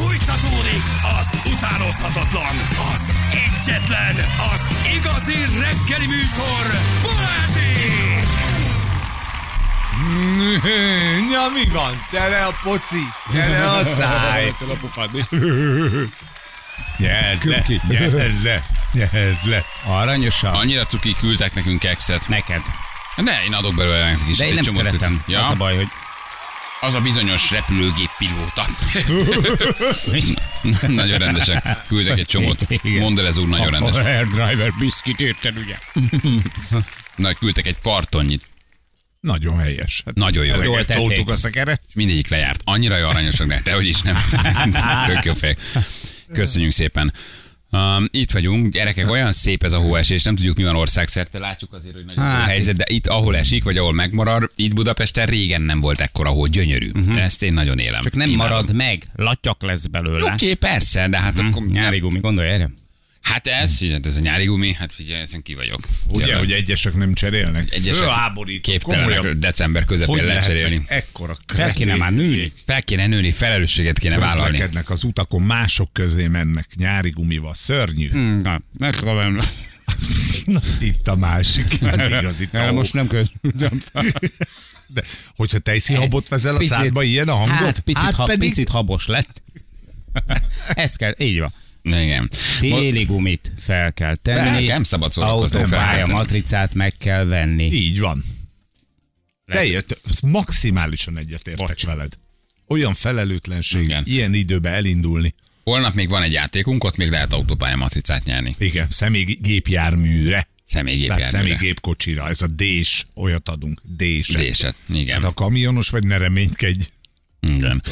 Fújtatódik az utánozhatatlan, az egyetlen, az igazi reggeli műsor, Balázsék! Ja, mi van? Tele a poci, tele a száj. Tele a pofád? Nyerd le, nyerd le, nyerd le. Aranyosan. Annyira cuki küldtek nekünk kekszet. Neked. Ne, én adok belőle nektek is. De én nem szeretem. Ja, Az a baj, hogy... az a bizonyos repülőgép pilóta. nagyon rendesek. Küldtek egy csomót. Mondd el, ez úr nagyon rendes. A hair driver biszkit érted, ugye? Na, küldtek egy kartonnyit. Nagyon helyes. Hát Nagyon jó. Jól toltuk a szekeret. És mindegyik lejárt. Annyira jó aranyosak, de dehogy is nem. Tök jó fej. Köszönjük szépen. Um, itt vagyunk, gyerekek, olyan szép ez a hóesés, nem tudjuk mi van országszerte, látjuk azért, hogy nagyon hát, Hát, jó helyzet, de itt, ahol esik, vagy ahol megmarad, itt Budapesten régen nem volt ekkora hó, gyönyörű. Uh-huh. Ezt én nagyon élem. Csak nem Imádom. marad meg, latyak lesz belőle. Oké, okay, persze, de hát akkor... Nyári gumi, gondolj erre. Hát ez, hát ez a nyári gumi, hát figyelj, ezen ki vagyok. Ugye, Tényleg. hogy egyesek nem cserélnek? Egyesek Fölháborító, képtelenek komolyan. december közepén lecserélni. ekkora Fel kéne már nőni. Fel kéne nőni, felelősséget kéne vállalni. Az utakon, mások közé mennek nyári gumival. Szörnyű. Hm, Na, megpróbálom. Na, itt a másik. Ez igazi tahó. most nem közültem De, hogyha tejszínhabot vezel a szádba, ilyen a hangot? Hát, picit, ha, picit habos lett. Ez kell, így van. Igen. Téli gumit fel kell tenni. Nem szabad szórakozni, Autópálya tenni. matricát meg kell venni. Így van. Teljött, maximálisan egyetértek Bocs. veled. Olyan felelőtlenség, Igen. ilyen időben elindulni. Holnap még van egy játékunk, ott még lehet autópálya matricát nyerni. Igen, személygépjárműre. Tehát Személygépjárműre. személygépkocsira. Ez a D-s, olyat adunk. D-s. Déset. Igen. Hát a kamionos vagy ne reménykedj. Igen.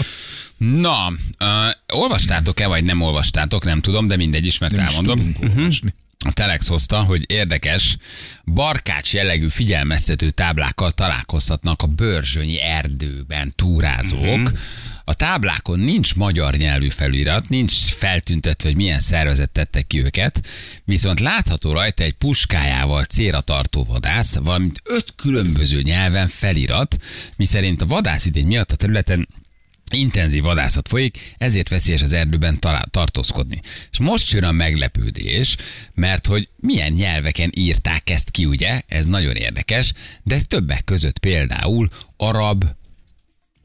Na, uh, olvastátok-e, vagy nem olvastátok, nem tudom, de mindegy is, mert Nem is elmondom. tudunk olvasni. A Telex hozta, hogy érdekes, barkács jellegű figyelmeztető táblákkal találkozhatnak a bőrzsönyi erdőben túrázók. Uh-huh. A táblákon nincs magyar nyelvű felülirat, nincs feltüntetve, hogy milyen szervezet tette ki őket, viszont látható rajta egy puskájával célra tartó vadász, valamint öt különböző nyelven felirat, miszerint a vadászidény miatt a területen intenzív vadászat folyik, ezért veszélyes az erdőben talál, tartózkodni. És most jön a meglepődés, mert hogy milyen nyelveken írták ezt ki, ugye? Ez nagyon érdekes, de többek között például arab,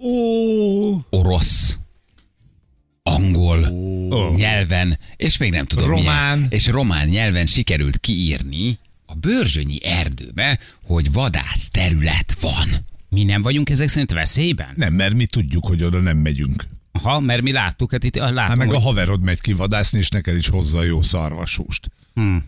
Ó, orosz, angol Ó. nyelven, és még nem tudom Román. milyen, és román nyelven sikerült kiírni a bőrzsönyi erdőbe, hogy vadász terület van. Mi nem vagyunk ezek szerint veszélyben? nem, mert mi tudjuk, hogy oda nem megyünk. Ha, mert mi láttuk, hát itt látom, Hát meg hogy, a haverod megy ki vadászni, és neked is hozza jó szarvasúst. meg,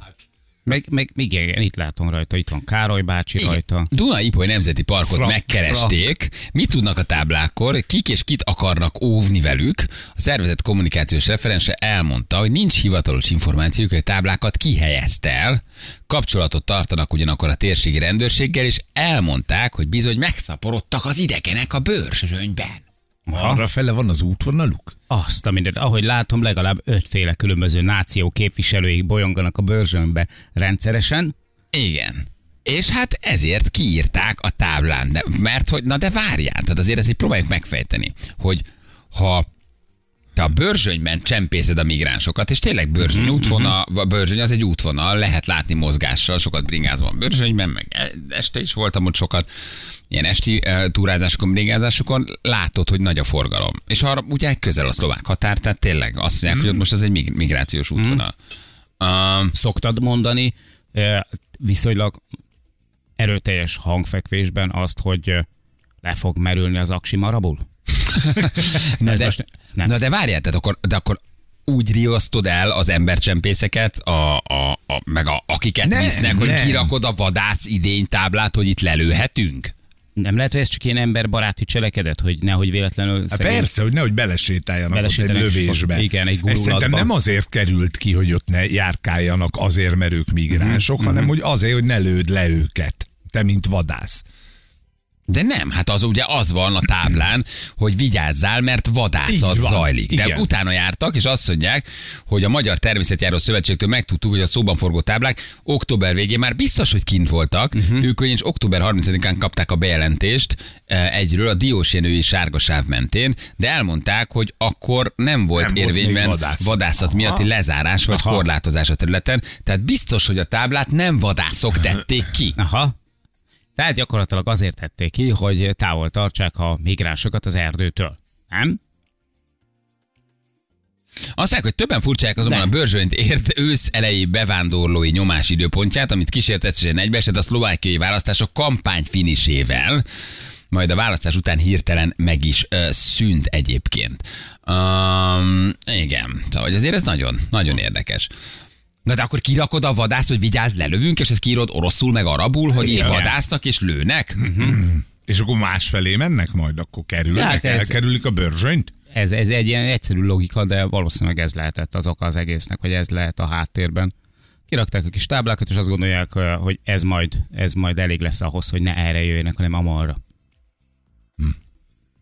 meg, meg, igen, itt látom rajta, itt van Károly bácsi rajta. Duna-Ipoly Nemzeti Parkot Frak, megkeresték. Mit tudnak a táblákkor, kik és kit akarnak óvni velük? A szervezet kommunikációs referense elmondta, hogy nincs hivatalos információk, hogy a táblákat kihelyezte el. Kapcsolatot tartanak ugyanakkor a térségi rendőrséggel, és elmondták, hogy bizony megszaporodtak az idegenek a bőrsönyben. Arra fele van az útvonaluk? Azt a mindent, ahogy látom, legalább ötféle különböző náció képviselői bolyonganak a bőrzsönbe rendszeresen. Igen. És hát ezért kiírták a táblán, de, mert hogy, na de várjál, tehát azért ezt így próbáljuk megfejteni, hogy ha te a bőrzsönyben csempészed a migránsokat, és tényleg bőrzsöny útvonal, a bőrzsöny az egy útvonal, lehet látni mozgással, sokat bringázom a bőrzsönyben, meg este is voltam ott sokat, ilyen esti túrázásokon, bringázásokon, látod, hogy nagy a forgalom. És arra ugye közel a szlovák határ, tehát tényleg azt mondják, hogy ott most ez egy mig- migrációs útvonal. Um, Szoktad mondani viszonylag erőteljes hangfekvésben azt, hogy le fog merülni az aksi marabul? Na de, most nem. na de várjál, tehát akkor, de akkor úgy riasztod el az embercsempészeket, a, a, a, meg a, akiket Nem, visznek, hogy nem. kirakod a vadász idénytáblát, hogy itt lelőhetünk? Nem lehet, hogy ez csak ilyen emberbaráti cselekedet, hogy nehogy véletlenül Hát szegény- persze, hogy nehogy belesétáljanak ott egy lövésbe. igen, egy Ez szerintem nem azért került ki, hogy ott ne járkáljanak azért, mert ők migránsok, Mhm, hanem hogy azért, hogy ne lőd le őket. Te, mint vadász. De nem, hát az ugye az van a táblán, hogy vigyázzál, mert vadászat van, zajlik. De igen. utána jártak, és azt mondják, hogy a Magyar Természetjáró Szövetségtől megtudtuk, hogy a szóban forgó táblák október végén már biztos, hogy kint voltak. Uh-huh. Ők ugyanis október 30-án kapták a bejelentést eh, egyről a Diósjenői sárgasáv mentén, de elmondták, hogy akkor nem volt Nem volt érvényben vadászat. vadászat miatti lezárás vagy Aha. korlátozás a területen. Tehát biztos, hogy a táblát nem vadászok tették ki. Aha. Tehát gyakorlatilag azért tették ki, hogy távol tartsák a migránsokat az erdőtől. Nem? Azt mondják, hogy többen furcsálják azonban Nem. a Börzsönyt ért ősz elejé bevándorlói nyomás időpontját, amit kísértetesen egybeesett a szlovákiai választások kampány finisével, majd a választás után hirtelen meg is ö, szűnt egyébként. Um, igen, szóval azért ez nagyon, nagyon érdekes. Na de akkor kirakod a vadász, hogy vigyázz, lelövünk, és ezt kiírod oroszul meg arabul, hogy itt vadásznak és lőnek? És akkor másfelé mennek majd, akkor kerülnek, Hát ez- elkerülik a bőrzsönyt? Ez, ez egy ilyen egyszerű logika, de valószínűleg ez lehetett az oka az egésznek, hogy ez lehet a háttérben. Kirakták a kis táblákat, és azt gondolják, hogy ez majd, ez majd elég lesz ahhoz, hogy ne erre jöjjenek, hanem amarra.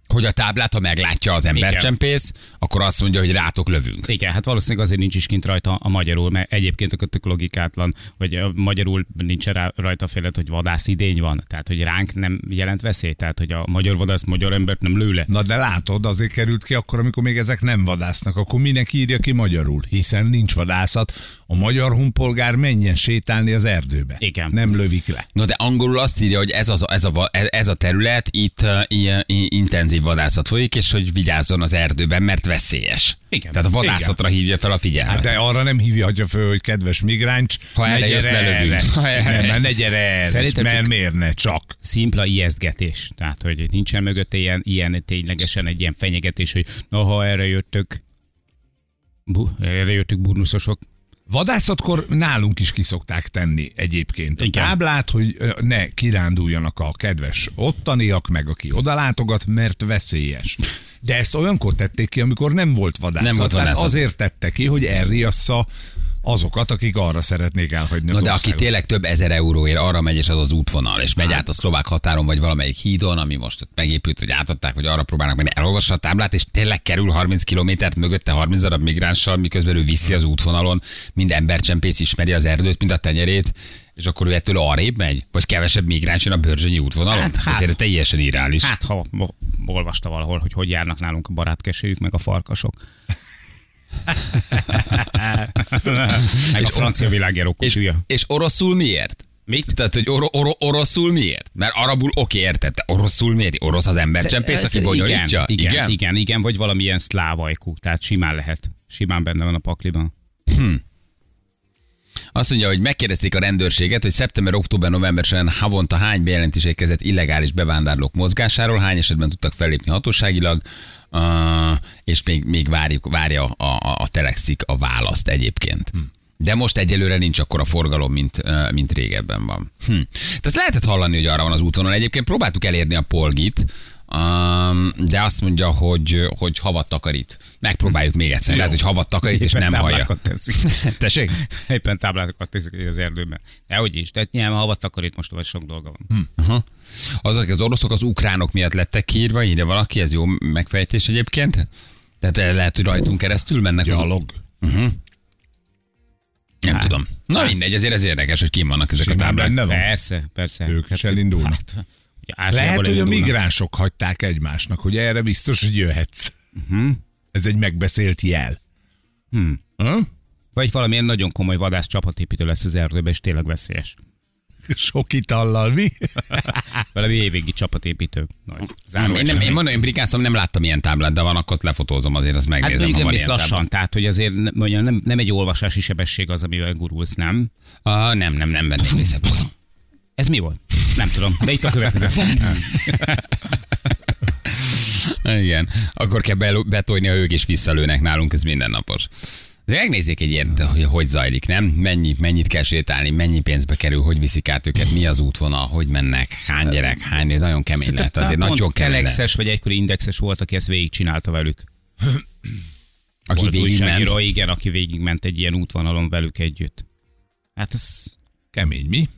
Hogy a táblát, ha meglátja az embercsempész, akkor azt mondja, hogy rátok lövünk. Igen, hát valószínűleg azért nincs is kint rajta a magyarul, mert egyébként a tök logikátlan, hogy a magyarul nincs rá, rajta félet, hogy vadász idény van. Tehát, hogy ránk nem jelent veszély. Tehát, hogy a magyar vadász magyar embert nem lő le. Na de látod, azért került ki akkor, amikor még ezek nem vadásznak, akkor mindenki írja ki magyarul, hiszen nincs vadászat. A magyar honpolgár menjen sétálni az erdőbe. Igen. Nem lövik le. No, de angolul azt írja, hogy ez, az, ez, a, va- ez a terület, itt uh, ilyen i- intenzív vadászat folyik, és hogy vigyázzon az erdőben, mert veszélyes. Igen. Tehát a vadászatra hívja fel a figyelmet. Hát de arra nem hívja föl, hogy kedves migráns, Ha ne gyere erre. Ha erre- Nem, ne gyere erre, Szerintem mert csak- miért ne, csak. Szimpla ijesztgetés. Tehát, hogy nincsen mögötte ilyen, ilyen ténylegesen egy ilyen fenyegetés, hogy noha erre jöttök, bu, erre jöttök burnuszosok. Vadászatkor nálunk is kiszokták tenni egyébként a Igen. táblát, hogy ne kiránduljanak a kedves ottaniak, meg aki odalátogat, mert veszélyes. De ezt olyankor tették ki, amikor nem volt vadászat. Nem volt Tehát vadászat. azért tette ki, hogy elriassza azokat, akik arra szeretnék elhagyni No, az de aki országot. tényleg több ezer euróért arra megy, és az az útvonal, és megy át a szlovák határon, vagy valamelyik hídon, ami most ott megépült, vagy átadták, vagy arra próbálnak menni, elolvassa a táblát, és tényleg kerül 30 kilométert mögötte 30 darab migránssal, miközben ő viszi az útvonalon, mind embercsempész ismeri az erdőt, mint a tenyerét, és akkor ő ettől arrébb megy? Vagy kevesebb migráns jön a bőrzsönyi útvonalon? Hát, Hát, hát. Ezért teljesen irreális. Hát, ha mo- olvasta valahol, hogy hogy járnak nálunk a barátkesőjük, meg a farkasok. meg a francia világjáró és, és oroszul miért? Mit? Tehát, hogy or- or- oroszul miért? Mert arabul oké, érted, oroszul miért? Orosz az embercsempész, aki bonyolítja? Igen, igen, igen, igen, vagy valamilyen szlávajkú, tehát simán lehet. Simán benne van a pakliban. Azt mondja, hogy megkérdezték a rendőrséget, hogy szeptember, október, november során havonta hány bejelentés érkezett illegális bevándorlók mozgásáról, hány esetben tudtak fellépni hatóságilag, uh, és még, még várjuk, várja a, a, a Telexik a választ egyébként. De most egyelőre nincs akkor a forgalom, mint, mint régebben van. Hm. Tehát lehetett hallani, hogy arra van az útvonal. Egyébként próbáltuk elérni a polgit, um, de azt mondja, hogy, hogy havat takarít. Megpróbáljuk még egyszer. Lehet, hogy havat takarít, és Éppen nem hallja. teszik. Tessék? Éppen táblákat teszik az erdőben. De hogy is, tehát nyilván havat takarít most, vagy sok dolga van. Aha. Azok az oroszok az ukránok miatt lettek kiírva, írja valaki, ez jó megfejtés egyébként. Tehát lehet, hogy rajtunk keresztül mennek. Az... Gyalog. Nem tudom. Na mindegy, ezért ez érdekes, hogy kim vannak ezek a Simán táblák. benne van. Persze, persze. Ők is elindulnak. Hát, Ázsiából Lehet, hogy a elindulnak. migránsok hagyták egymásnak, hogy erre biztos, hogy jöhetsz. Mhm. Ez egy megbeszélt jel. Hmm. Ha? Vagy valamilyen nagyon komoly vadász csapatépítő lesz az erdőben, és tényleg veszélyes. Sok itallal, mi? Valami évvégi csapatépítő. Nagy én, nem, én mondom, én brikáztam, nem láttam ilyen táblát, de van, akkor lefotózom azért, azt Hát megnézem, mondjuk ha van ilyen lassan, tehát hogy azért nem, mondjam, nem, nem egy olvasási sebesség az, amivel gurulsz, nem? Ah, nem, nem, nem venném észre. Ez mi volt? Nem tudom, de itt a következő. Igen, akkor kell betolni a ők és visszalőnek nálunk, ez mindennapos. De megnézzék egy ilyet, hogy hogy zajlik, nem? Mennyi, mennyit kell sétálni, mennyi pénzbe kerül, hogy viszik át őket, mi az útvonal, hogy mennek, hány gyerek, hány, nagyon kemény lehet, azért nagyon kemény lehet. Kelexes vagy egykori indexes volt, aki ezt végigcsinálta velük. Aki végigment. igen, aki végigment egy ilyen útvonalon velük együtt. Hát ez Kemény, mi?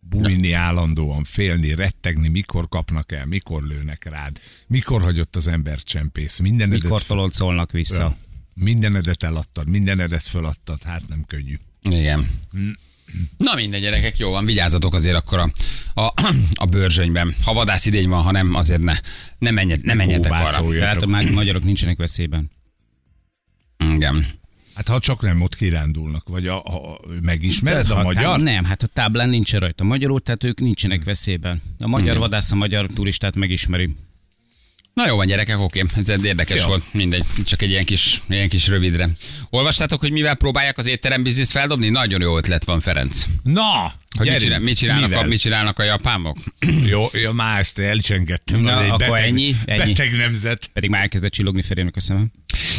Bújni állandóan, félni, rettegni, mikor kapnak el, mikor lőnek rád, mikor hagyott az ember csempész, mindenedet, Mikor toloncolnak vissza. Mindenedet eladtad, mindenedet föladtad, hát nem könnyű. Igen. Na mindegy, gyerekek, jó van, vigyázzatok azért akkor a, a, a bőrzsönyben. Ha vadász idény van, ha nem, azért ne, ne, menjet, ne menjetek arra. kóbászolj. Tehát a má- magyarok nincsenek veszélyben. Igen. Hát ha csak nem ott kirándulnak, vagy a, ha megismered a Ha magyar? Táb, nem, hát a táblán nincs rajta magyarul, tehát ők nincsenek veszélyben. A magyar Igen. vadász a magyar turistát megismeri. Na jó van, gyerekek, oké, ez érdekes Jó. volt, mindegy, csak egy ilyen kis, ilyen kis rövidre. Olvastátok, hogy mivel próbálják az étterem bizniszt feldobni? Nagyon jó ötlet van, Ferenc. Na! Hogy mit, csinál, mit, csinálnak a, mit csinálnak a japánok? Jó, jó, már ezt elcsengedtem. Na, egy akkor beteg, ennyi, ennyi. beteg nemzet. Pedig már elkezdett csillogni felének a szemem.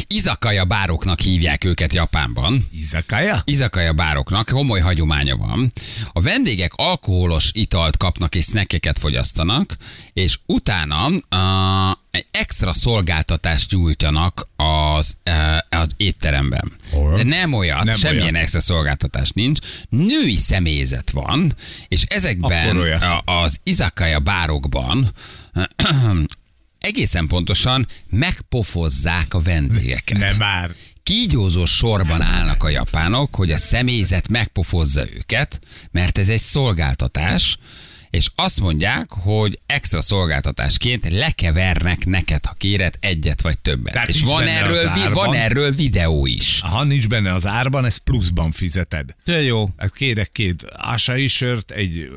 Izakaya bároknak hívják őket Japánban. Izakaya? Izakaya bároknak komoly hagyománya van. A vendégek alkoholos italt kapnak és snackeket fogyasztanak, és utána uh, egy extra szolgáltatást nyújtanak az, uh, az étteremben. Olyan. De nem olyat, Nem semmilyen olyat. extra szolgáltatás nincs. Női személyzet van, és ezekben az izakaya bárokban egészen pontosan megpofozzák a vendégeket. Nem már. Kígyózó sorban állnak a japánok, hogy a személyzet megpofozza őket, mert ez egy szolgáltatás, és azt mondják, hogy extra szolgáltatásként lekevernek neked, ha kéred egyet vagy többet. Tehát és van erről, vi- van erről videó is. Ha nincs benne az árban, ezt pluszban fizeted. De jó. Hát kérek két asai sört, egy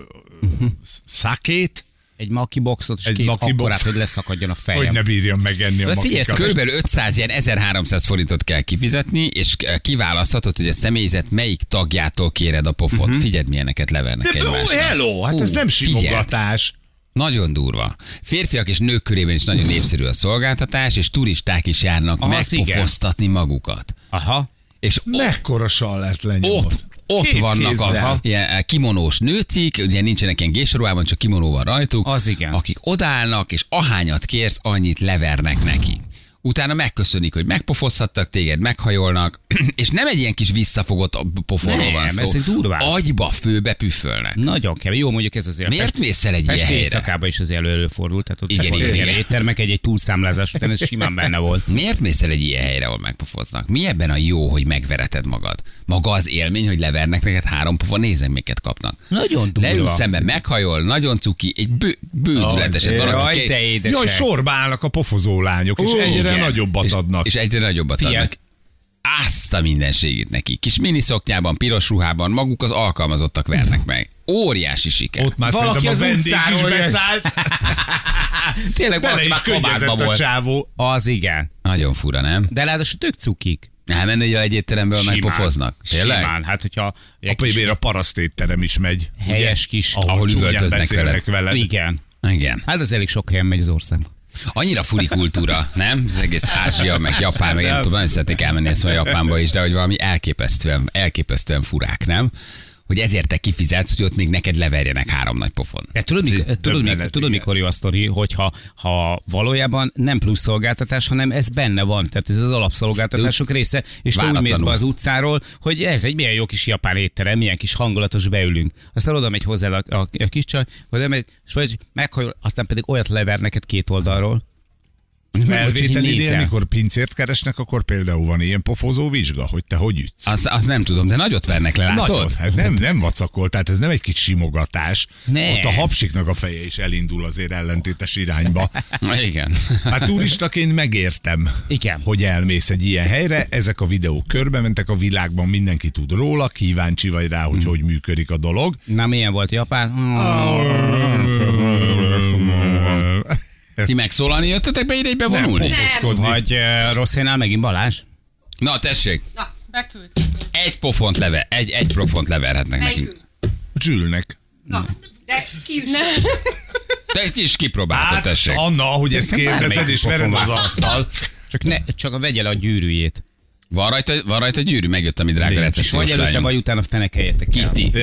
uh szakét, Egy maki boxot, és Egy két maki box. akkorát, hogy leszakadjon a hogy fejem. ne bírjam megenni a De figyelj, makikat. Körülbelül 500 ilyen 1300 forintot kell kifizetni, és kiválaszthatod, hogy a személyzet melyik tagjától kéred a pofont. Uh-huh. Figyeld, milyeneket levernek Mhm. De, egymásra. hello, hát ez nem figyeld. simogatás. Nagyon durva. Férfiak és nők körében is nagyon népszerű a szolgáltatás, és turisták is járnak Az megpofoztatni magukat. Aha. És Mekkora sal lett lenyomott. ott, ott Két vannak a kézzel. ilyen eh, kimonós nőcik, ugye nincsenek ilyen gésaruhában, csak kimonó van rajtuk. Az igen. Akik odállnak, és ahányat kérsz, annyit levernek neki. Utána megköszönik, hogy megpofozhattak téged, meghajolnak, és nem egy ilyen kis visszafogott pofonról van szó. ez egy durván. Agyba főbe püfölnek. Nagyon kemény. Jó, mondjuk ez azért. Miért mész el egy ilyen helyre? éjszakában is azért elő előfordult, tehát ott Igen, igen, igen, éttermek egy, egy túlszámlázás után ez simán benne volt. Miért mész el egy ilyen helyre, ahol megpofoznak? Mi ebben a jó, hogy megvereted magad? Maga az élmény, hogy levernek neked három pofa, nézem, miket kapnak. Nagyon durva. Leül szemben, meghajol, nagyon cuki, egy bő, bődületeset. Van, aki Jaj, te édesek. Jaj, sorba állnak a pofozó lányok, és Ó, egyre nagyobbat és, adnak. És egyre nagyobbat Figyelj. adnak. Azt a mindenségét neki. Kis miniszoknyában, piros ruhában maguk az alkalmazottak vernek meg. Óriási siker. Ott már Valaki szerintem a az vendég is beszállt, Tényleg bele valaki is könnyezett a volt. csávó. Az igen. Nagyon fura, nem? De ráadásul tök cukik. Elmenni hogy egy étteremből megpofoznak. Tényleg? Simán. Hát, hogyha A kis a parasztétterem is megy. helyes kis... Ahol, Ahol üvöltöznek beszélnek veled. Igen. Igen. Hát az elég sok helyen megy az országban. Annyira furi kultúra, nem? Az egész Ázsia, meg Japán, meg nem tudom, nagyon szeretnék elmenni ezt a Japánba is, de hogy valami elképesztően, elképesztően furák, nem? Hogy ezért te kifizetsz, hogy ott még neked leverjenek három nagy pofon. De tudod, mik, tudod, mik, döbbenet, tudod mikor jó a sztori, hogyha ha valójában nem plusz szolgáltatás, hanem ez benne van. Tehát ez az alapszolgáltatások része, és te úgy mész be az utcáról, hogy ez egy milyen jó kis japán étterem, milyen kis hangulatos beülünk. Aztán oda megy hozzá a, a, a kis csaj, oda megy, és vagy meghajol, aztán pedig olyat lever neked két oldalról. Felvételinél, nézel. mikor pincért keresnek, akkor például van ilyen pofozó vizsga, hogy te hogy ütsz. Az, az nem tudom, de nagyot vernek le, látod? Nagyot, hát nem, nem vacakol, tehát ez nem egy kis simogatás. Nem. Ott a hapsiknak a feje is elindul azért ellentétes irányba. Igen. Hát turistaként megértem, Igen. hogy elmész egy ilyen helyre, ezek a videók körbe mentek a világban, mindenki tud róla, kíváncsi vagy rá, hogy hogy működik a dolog. Na, milyen volt Japán? Ti megszólalni jöttetek be ide egybe Nem. Vagy uh, Rosszénál megint Balázs? Na, tessék, Na, beküldtem. egy pofont lever, egy, egy pofont leverhetnek nekünk. Melyikünk? Zsülnek. Na, de ki is. Te egy kis kipróbáltad, Hát, tessék. Anna, ahogy ezt kérdezed, és vered az asztal. Csak, ne, csak vegye le a gyűrűjét. Van rajta, van rajta gyűrű, megjött, ami drága Nincs. És recepciós vagy előtte, vagy utána fenekeljetek el. Kitty.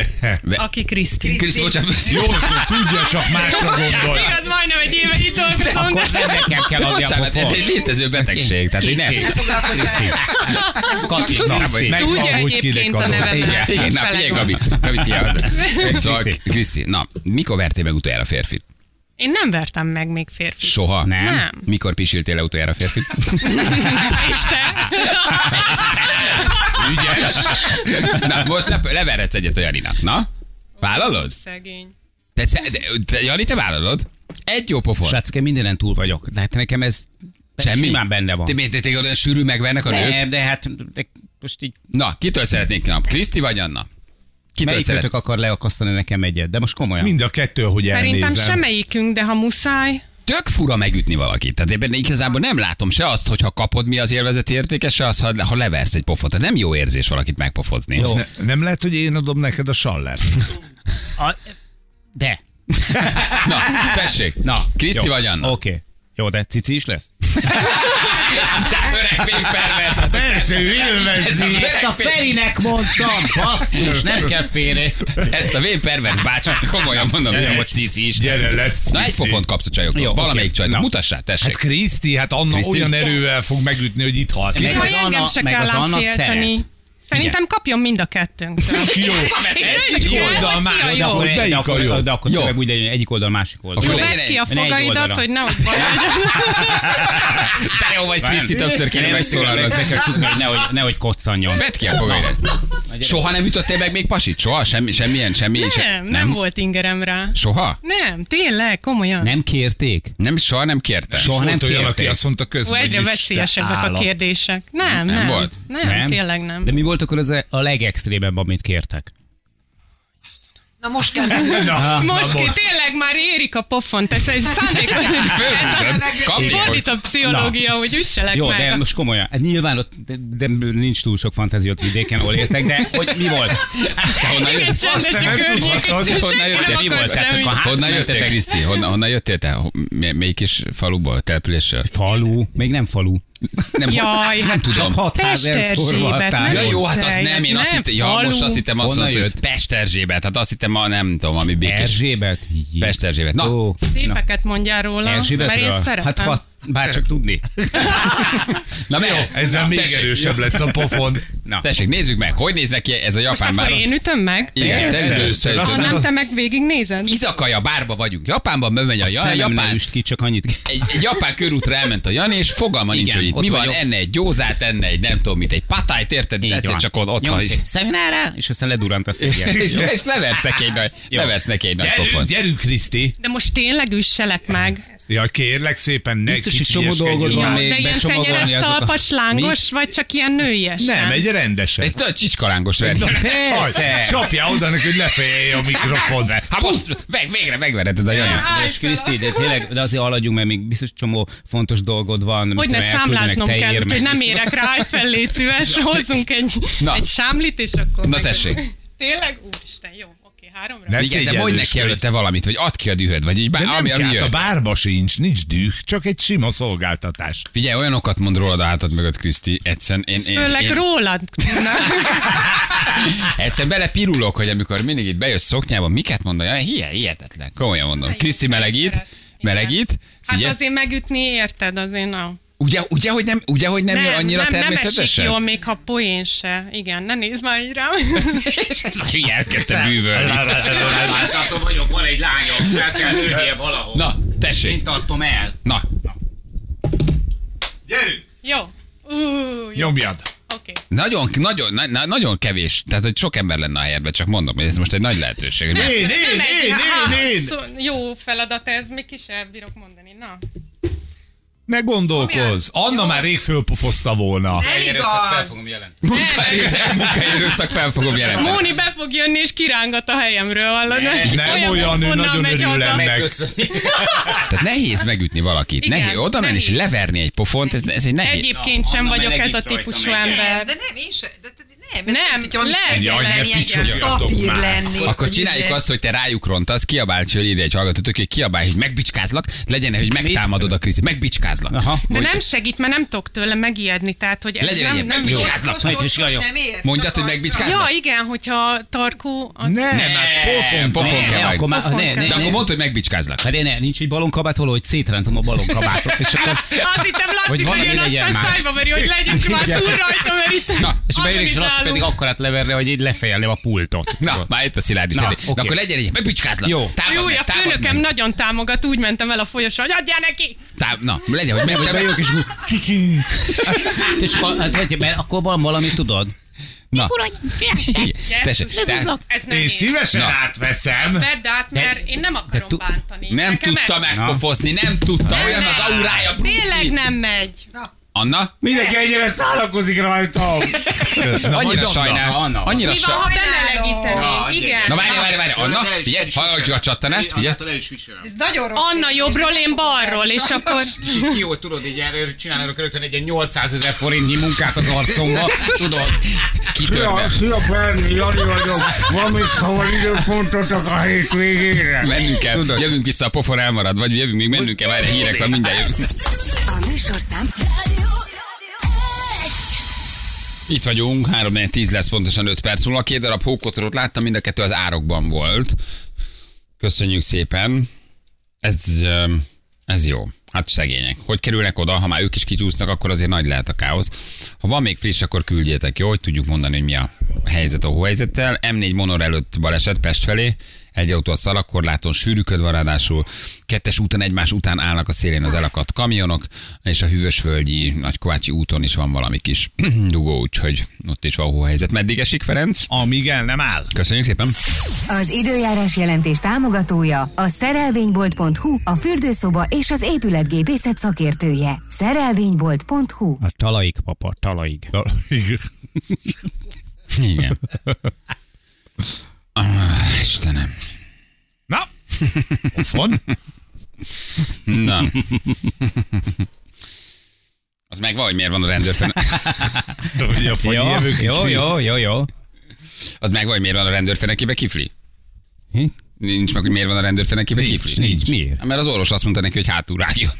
Aki Kriszti. Kriszti, bocsánat. Jó, tudja, csak másra gondol. Igaz, majdnem egy éve itt dolgozom, Akkor de... nem nekem kell adni a Bocsánat, ez egy létező betegség. Tehát, hogy nem. Kati, Kriszti. meg- Tudja egyébként a. Igen, na figyelj, Gabi. Gabi, figyelj. Szóval, Kriszti. Na, mikor vertél meg utoljára férfit? Én nem vertem meg még férfi. Soha? Nem. Nem. Mikor pisiltél le utoljára férfit? És te? Ügyes. Na, most le, leveredsz egyet a Janinak, na? Vállalod? Szegény. Te, te, te, Jani, te vállalod? Egy jó pofon. Srácke, mindenen túl vagyok. De hát nekem ez Semmi? simán benne van. Te miért téged olyan sűrű megvernek a nők? Nem, de hát de most így Na, kitől szeretnék nap? Kriszti vagy Anna? Melyik szeret? kötök akar leakasztani nekem egyet? De most komolyan. Mind a kettő, hogy Szerintem elnézem. semmelyikünk, de ha muszáj, Tök fura megütni valakit. Tehát ebben igazából nem látom se azt, hogy ha kapod mi az élvezeti értéke, se azt, ha, ha leversz egy pofot. Tehát nem jó érzés valakit megpofozni. Jó. Ne, nem lehet, hogy én adom neked a sallert. A, de. Na, tessék. Na. Kriszti jó. vagy Anna? Oké. Okay. Jó, de cici is lesz? Még pervers. hát Persze, ő élvezi. öreg A Ferinek mondtam, basszus, nem kell félre. Ezt a vén pervers bácsi, komolyan mondom, ez a cici is. Gyere, lesz. Na egy cici. pofont kapsz a csajoktól. Jó, Valamelyik oké. csajnak. Na. Mutass rá, tessék. Hát Kriszti, hát Anna Kriszti? olyan erővel fog megütni, hogy itt halsz. Meg az Anna- meg kell az Anna félteni. Szerintem kapjon mind a kettőnktől. Jó. Egyik oldal, másik oldal. Melyik a akkor, jó? de akkor Jó. tényleg úgy legyen, hogy egyik oldal, másik oldal. Jó, legyen vedd ki a fogaidat, hogy nehogy legyen. Te jó vagy, Kriszti, többször kéne Nem, megszólalnod. Be kell csukni, hogy nehogy, nehogy koccanjon. Vedd ki a fogaidat. Soha nem ütöttél meg még pasit? Soha? Semmi, semmilyen, semmi? Nem, nem volt ingerem rá. Soha? Nem, tényleg, komolyan. Nem kérték? Nem, soha nem kérte. Soha nem Volt olyan, aki kérték. azt mondta közben, hogy egyre veszélyesebbek a kérdések. Nem, Nem nem. volt? Nem, tényleg nem. De mi volt akkor az a legextrémebb, amit kértek? Na most kell Na, Most na, ki tényleg már érik a pofont, ez egy szándékos. Egy Fordított pszichológia, hogy üsselek Jó, meg. de most komolyan. Hát Nyilván ott de, de nincs túl sok fantázia ott vidéken, ahol éltek, de hogy mi volt? Te honnan csendes Azt a nem környék, tudhatod, honnan jöttél? Mi volt? Tehát hát Honnan jöttél? Kriszti? Honnan, jöttél te? Melyik kis faluból, településről? Falu, még nem falu. Nem, Jaj, nem hát tudom. Csak 6000 szorva a Pesterzsébet, táj. Ja, jó, hát az nem, én azt Nem, hittem, ja, most azt hittem azt mondta, hogy jött? Pesterzsébet, hát azt hittem, ma nem tudom, ami békés. Erzsébet? Pesterzsébet. Na, Szépeket mondjál róla, mert én Erzsébetről? szeretem. Hát bár csak tudni. na, jó, Ezzel még tessék, erősebb lesz a pofon. Na. Tessék, nézzük meg, hogy néz neki ez a japán bár. én ütöm meg? Igen, te ütősz, te Azt ütősz. Ha mondom, nem, te meg végig nézed? Izakaja bárba vagyunk. Japánban bemegy a, A ja, szemem nem japán, üst ki, csak annyit. egy, egy japán körútra elment a Jani, és fogalma nincs, Igen, hogy itt mi van, enne egy gyózát, enne egy nem tudom mit, egy patájt, érted, és Így egyszer van. csak ott, ott van. Szeminára, és aztán ledurrant a székje. és, leversz neki egy nagy, leversz neki egy nagy pofont. gyerünk, Kriszti. De most tényleg üsselek meg. Ja, kérlek szépen, ne Biztos, hogy csomó dolgod van még de ilyen azokat. talpas lángos, vagy csak ilyen nőiesen? Nem, egy rendesen. Egy csicskalángos. Persze. Csapja oda neki, hogy lefejelje a mikrofon. Hát most meg, végre megvereted a Jani. És Kriszti, de tényleg, de azért haladjunk, mert még biztos csomó fontos dolgod van. Hogy ne számláznom kell, meg- nem érek rá, fel, légy szíves, hozzunk egy, egy sámlit, és akkor... Na tessék. Tényleg? Úristen, jó, háromra. Ne Igen, de mondj neki előtte valamit, vagy add ki a dühöd, vagy így bár, De nem ami, kell, a bárba sincs, nincs düh, csak egy sima szolgáltatás. Figyelj, olyanokat mond rólad a hátad mögött, Kriszti, egyszerűen én, én, Főleg én, rólad. Na, egyszer belepirulok, hogy amikor mindig itt bejössz szoknyában, miket mondani, hihet, hihetetlen, komolyan mondom. Kriszti melegít, melegít, Hát azért megütni, érted, azért na. Ugye, ugye, hogy nem, ugye, hogy nem, jön annyira nem, nem esik természetesen? jól, még ha poén se. Igen, ne nézd már így rám. És ez hülye elkezdte bűvölni. Látható vagyok, van egy lányom, fel kell nőnie valahol. Na, tessék, Én tartom el. na, Gyerünk! Jó. Jó. Nyomjad! Oké. nagyon, nagyon, na, na, nagyon kevés, tehát hogy sok ember lenne a helyedben, csak mondom, hogy ez most egy nagy lehetőség. Én, én, Nem én, én, én! szó- Jó feladat ez, még ki sem bírok mondani. Na. Ne gondolkozz! Anna már rég fölpofozta volna. Nem Fel igaz. fogom jelenteni. Munkaerő- Munkaerőszak fel fogom jelenteni. Móni be fog jönni és kirángat a helyemről, hallod? Nem olyan, ő pofonnal nagyon örül ennek. Tehát nehéz megütni valakit. Igen, nehéz oda menni és leverni egy pofont, ez, ez egy nehéz. Egyébként sem Anna vagyok ez a típusú ember. Nem, de nem, én se. Nem, ez Nem, legyen. egyetlen Jaj, ne picsogjatok lennék. Akkor hogy csináljuk azt, hogy te rájuk rontasz, kiabálj, hogy írja egy hallgatótök, hogy kiabálj, hogy megbicskázlak, legyen, hogy megtámadod a Kriszit, megbicskázlak. Aha. De Hogy- nem segít, mert nem tudok tőle megijedni, tehát hogy ez Legyen nem, nem nem ér, Mondjad, hogy arcra. megbicskázz- Ja, igen, hogyha tarkó, az... Nem, Nem, hát pofon. pofon Pofon De akkor mondd, hogy megbicskázlak. Hát ne, nincs egy balonkabát, valahogy szétrendem a balonkabátot, és akkor Azt hittem, Hogy Laci bejön, legyen aztán szájba veri, hogy legyünk már túl rajta, mert itt Na, és beérek, agonizálunk. pedig akkorát leverni, hogy így lefejelném a pultot. Na, már itt a szilárd is. Na, ezért. Na, oké. akkor legyen egy, megbicskázlak. Jó. Támad Jó, meg, a főnökem meg. nagyon támogat, úgy mentem el a folyosón, hogy adjál neki! Tá- Na, legyen, hogy meg, Hogy bejövök, és akkor cici. És akkor, hát, vagy, mert akkor van valami, tudod? Na, tessék, Ez, tehát ez nem Én én. szívesen Na. átveszem. Vedd át, mert én nem akarom tu- bántani. nem Nekem tudta megpofozni, nem tudta, Nem olyan megy. az aurája, Bruce Tényleg nem megy. Anna? Mindenki ennyire szállakozik rajtam. Annyira Anna. sajnál. Anna. Annyira Mi van, ha sajnál. bemelegítenénk? Igen. Na várj, várj, várj, Anna, figyelj, hallgatjuk a csattanást, figyelj. Ez nagyon rossz. Anna jobbról, én balról, és akkor... Ki, hogy tudod, így csinálnak rögtön egy ilyen 800 ezer forintnyi munkát az arcomba, tudod? Kitörne. Szia, Berni, Jani vagyok. Van még szóval időpontotok a hétvégére? Mennünk kell, jövünk vissza, a pofon elmarad, vagy jövünk, még mennünk kell, várj, hírek van, mindjárt jövünk. A műsorszám Itt vagyunk, 3 10 lesz pontosan 5 perc múlva. Két darab hókotrót láttam, mind a kettő az árokban volt. Köszönjük szépen. Ez, ez jó. Hát szegények. Hogy kerülnek oda, ha már ők is kicsúsznak, akkor azért nagy lehet a káosz. Ha van még friss, akkor küldjétek, jó? Hogy tudjuk mondani, hogy mi a helyzet a hóhelyzettel. M4 monor előtt baleset Pest felé. Egy autó a szalagkorláton sűrűköd van ráadásul. Kettes úton egymás után állnak a szélén az elakadt kamionok, és a hűvösvölgyi Nagykovácsi úton is van valami kis dugó, úgyhogy ott is van hóhelyzet. Meddig esik, Ferenc? Amíg el nem áll. Köszönjük szépen. Az időjárás jelentés támogatója a szerelvénybolt.hu, a fürdőszoba és az épületgépészet szakértője. Szerelvénybolt.hu A talaik, papa, talaik. Igen. Ah, Istenem. Pofon. Na. Az meg hogy miért van a rendőrfőnök? Hogy a Jó, jó, jó, jó, jó. Az meg hogy miért van a rendőrfőnökébe kifli? Hm? Nincs meg, hogy miért van a rendőrfőnökébe Nincs, kifli? Nincs. Miért? Hát Mert az orvos azt mondta neki, hogy hátul rágjon.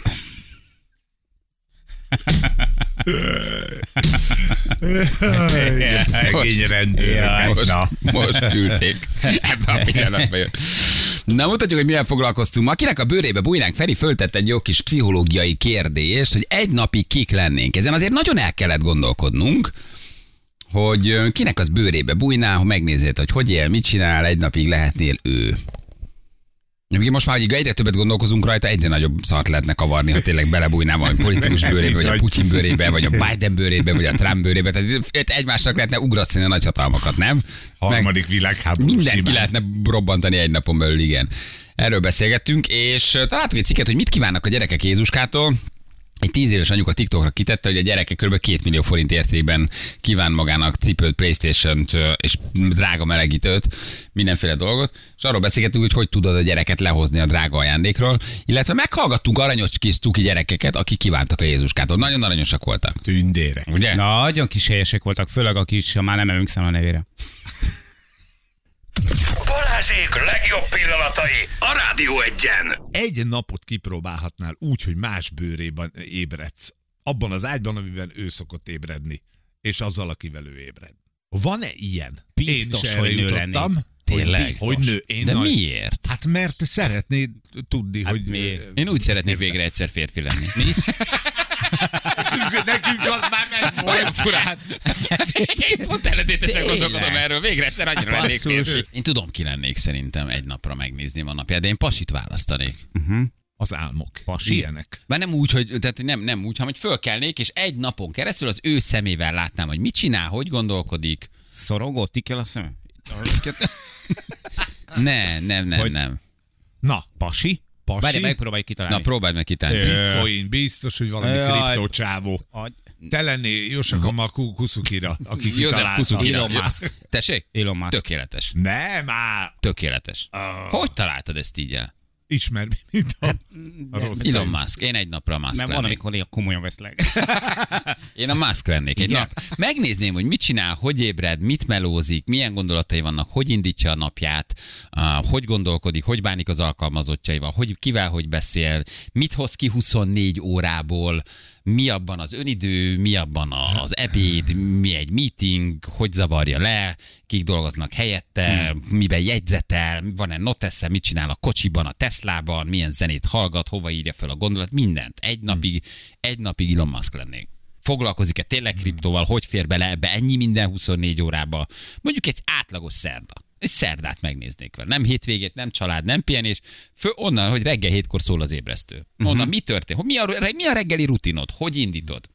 Szegény rendőrök. Jaj. Most, Na. most küldték. Ebben a pillanatban jön. Na, mutatjuk, hogy mivel foglalkoztunk ma. Kinek a bőrébe bújnánk, Feri föltett egy jó kis pszichológiai kérdést, hogy egy napig kik lennénk. Ezen azért nagyon el kellett gondolkodnunk, hogy kinek az bőrébe bújnál, ha megnézed, hogy hogy él, mit csinál, egy napig lehetnél ő. Ugye most már, hogy egyre többet gondolkozunk rajta, egyre nagyobb szart lehetne kavarni, ha tényleg belebújnál valami politikus bőrébe, vagy a Putyin bőrébe, vagy a Biden bőrébe, vagy a Trump bőrébe. Tehát egymásnak lehetne ugrasztani a nagyhatalmakat, nem? Harmadik világháború Mindenki simán. lehetne robbantani egy napon belül, igen. Erről beszélgettünk, és találtuk egy cikket, hogy mit kívánnak a gyerekek Jézuskától. Egy tíz éves anyuka TikTokra kitette, hogy a gyereke kb. 2 millió forint értékben kíván magának cipőt, Playstation-t és drága melegítőt, mindenféle dolgot, és arról beszélgettünk, hogy hogy tudod a gyereket lehozni a drága ajándékról, illetve meghallgattunk aranyos kis cuki gyerekeket, akik kívántak a Jézuskától. Nagyon aranyosak voltak. Tündérek. Ugye? Na, nagyon kis helyesek voltak, főleg a kis, már nem emlékszem a nevére. Balázsék legjobb pillanatai a Rádió egyen. Egy napot kipróbálhatnál úgy, hogy más bőrében ébredsz. Abban az ágyban, amiben ő szokott ébredni. És azzal, akivel ő ébred. Van-e ilyen? Biztos, Én is erre hogy nő jutottam. Tényleg? Hogy, hogy nő. Én De nagy- miért? Hát mert szeretnéd tudni, hogy... miért? Én úgy szeretnék végre egyszer férfi lenni. Nekünk az már meg Olyan furán. Én pont ellentétesen gondolkodom erről. Végre egyszer annyira lennék férfi. Én tudom, ki lennék szerintem egy napra megnézni van napját, de én pasit választanék. Az álmok. Pasi. Ilyenek. Már nem úgy, hogy, tehát nem, nem úgy, hanem hogy fölkelnék, és egy napon keresztül az ő szemével látnám, hogy mit csinál, hogy gondolkodik. Szorongott ki kell a szemem? Ne, nem, nem, Hogy- nem. Na, Pasi? Pasi? Várj, megpróbáljuk kitalálni. Na, próbáld meg kitálni. Bitcoin, biztos, hogy valami Jaj. kriptocsávó. Agy. Te lennél Josaka Kuszukira, aki József. Kuszukira. Elon Musk. Tessék? Elon Musk. Tökéletes. Nem, már. Tökéletes. Hogy találtad ezt így el? Ismer, mint a, a rossz Elon Musk. Én egy napra Musk Mert van, lennék. amikor ilyen komolyan veszlek. Én a Musk lennék egy Igen. nap. Megnézném, hogy mit csinál, hogy ébred, mit melózik, milyen gondolatai vannak, hogy indítja a napját, uh, hogy gondolkodik, hogy bánik az alkalmazottjaival, hogy kivel hogy beszél, mit hoz ki 24 órából, mi abban az önidő, mi abban az ebéd, mi egy meeting, hogy zavarja le, kik dolgoznak helyette, hmm. miben jegyzetel, van-e notesze, mit csinál a kocsiban, a Teslában, milyen zenét hallgat, hova írja fel a gondolat, mindent. Egy napig, egy napig Elon Musk lennék foglalkozik-e tényleg kriptóval, hogy fér bele ebbe ennyi minden 24 órába. Mondjuk egy átlagos szerda. Egy szerdát megnéznék vele. Nem hétvégét, nem család, nem pihenés. Fő onnan, hogy reggel hétkor szól az ébresztő. Onnan mi történt? Mi a, mi a reggeli rutinod? Hogy indítod?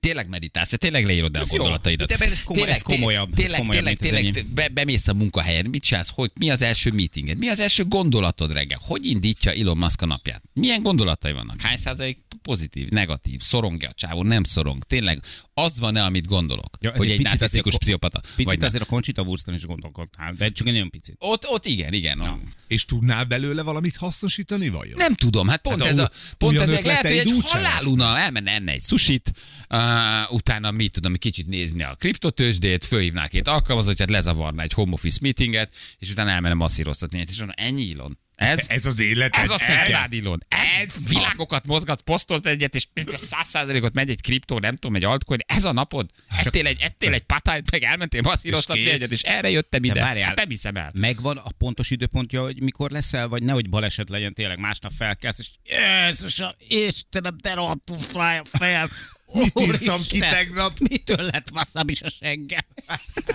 Tényleg meditálsz, tényleg leírod el a Ez jó. gondolataidat. De ez komoly- ez komolyabb, ez Tényleg, komolyabb, tényleg, mint az tényleg, enyém. be, bemész a munkahelyen, mit csinálsz, hogy, mi az első meetinged, mi az első gondolatod reggel, hogy indítja Elon Musk a napját, milyen gondolatai vannak, hány százalék pozitív, negatív, szorongja a csávó, nem szorong, tényleg az van-e, amit gondolok, Ja, ez hogy egy egy picit narcisztikus azért- pszichopata, vagy Picit nem. azért a Conchita Wurston is gondolkodtál, de csak egy nagyon picit. Ott, ott igen, igen. Ja. És tudnál belőle valamit hasznosítani, vajon? Nem tudom, hát pont Hát ez a- pont ezek lehet, hogy egy haláluna elmenne enne egy susit, uh, utána mit tudom, kicsit nézni a kriptotősdét, fölhívnál két alkalmazottját, lezavarná egy home office meetinget, és utána elmenne masszíroztatni, és mondom, ennyi Ilon. Ez, Ez az élet. ez a szerdán Ilon. Ez világokat mozgat, posztolt egyet, és száz százalékot megy egy kriptó, nem tudom, egy altcoin. Ez a napod? Ettél egy, ettél egy patányt, meg elmentél masszíroztatni egyet, és erre jöttem ide. várjál. Hát nem hiszem el. Megvan a pontos időpontja, hogy mikor leszel, vagy nehogy baleset legyen tényleg, másnap felkelsz, és Jézusom, Istenem, de rohadtul fáj a fejem. Mit írtam ki Úristen, tegnap? Mitől lett wasabi a seggem?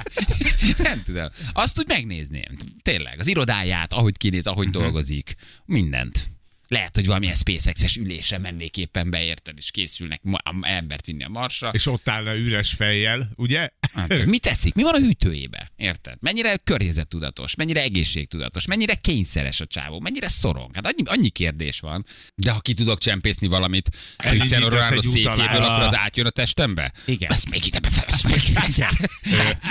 Nem tudom. Azt úgy megnézném. Tényleg. Az irodáját, ahogy kinéz, ahogy Mhm. dolgozik. Mindent. Lehet, hogy valamilyen SpaceX-es ülésre mennék éppen beérted, és készülnek embert vinni a Marsra. És ott állna üres fejjel, ugye? Hát, mit teszik? Mi van a hűtőjébe? Érted? Mennyire környezettudatos, mennyire egészségtudatos, mennyire kényszeres a csávó, mennyire szorong? Hát annyi, annyi kérdés van. De ha ki tudok csempészni valamit Cristiano Ronaldo székéből, akkor az átjön a testembe? Igen. Ezt még ide befelé, ezt még ide.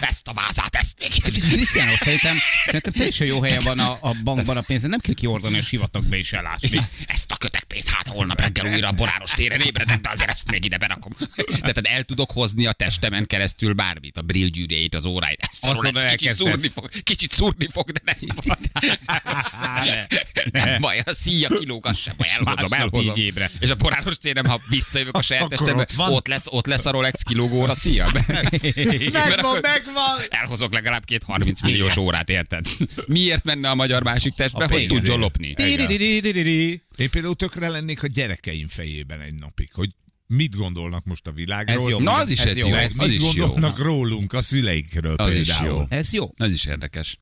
Ezt a vázát, ezt még ide. Krisztiánó, szerintem, szerintem teljesen jó helyen van a, a bankban a pénzed, nem kell kiordani a sivatagba és elásni. Ezt a kötekpénzt hát holnap reggel újra a boráros téren ébredek, de azért ezt még ide berakom. Tehát el tudok hozni a testemen keresztül bármit, a brillgyűrűjét, az óráit. Ezt a Azon Rolex kicsit szúrni fog, kicsit szúrni fog, de nem baj. Nem baj, a szíja kilóg, az sem baj, elhozom, elhozom. És a boráros téren, ha visszajövök a saját testembe, ott lesz, ott lesz a Rolex kilógóra szíja. Megvan, megvan! Elhozok legalább két 30 milliós órát, érted? Miért menne a magyar másik testbe, hogy tudjon lopni? Én például tökre lennék a gyerekeim fejében egy napig, hogy mit gondolnak most a világról. Ez jó. Na, az is Ez egy jó, jó, az mit is jó. gondolnak rólunk, a szüleikről Az is például. jó. Ez jó. Az is érdekes.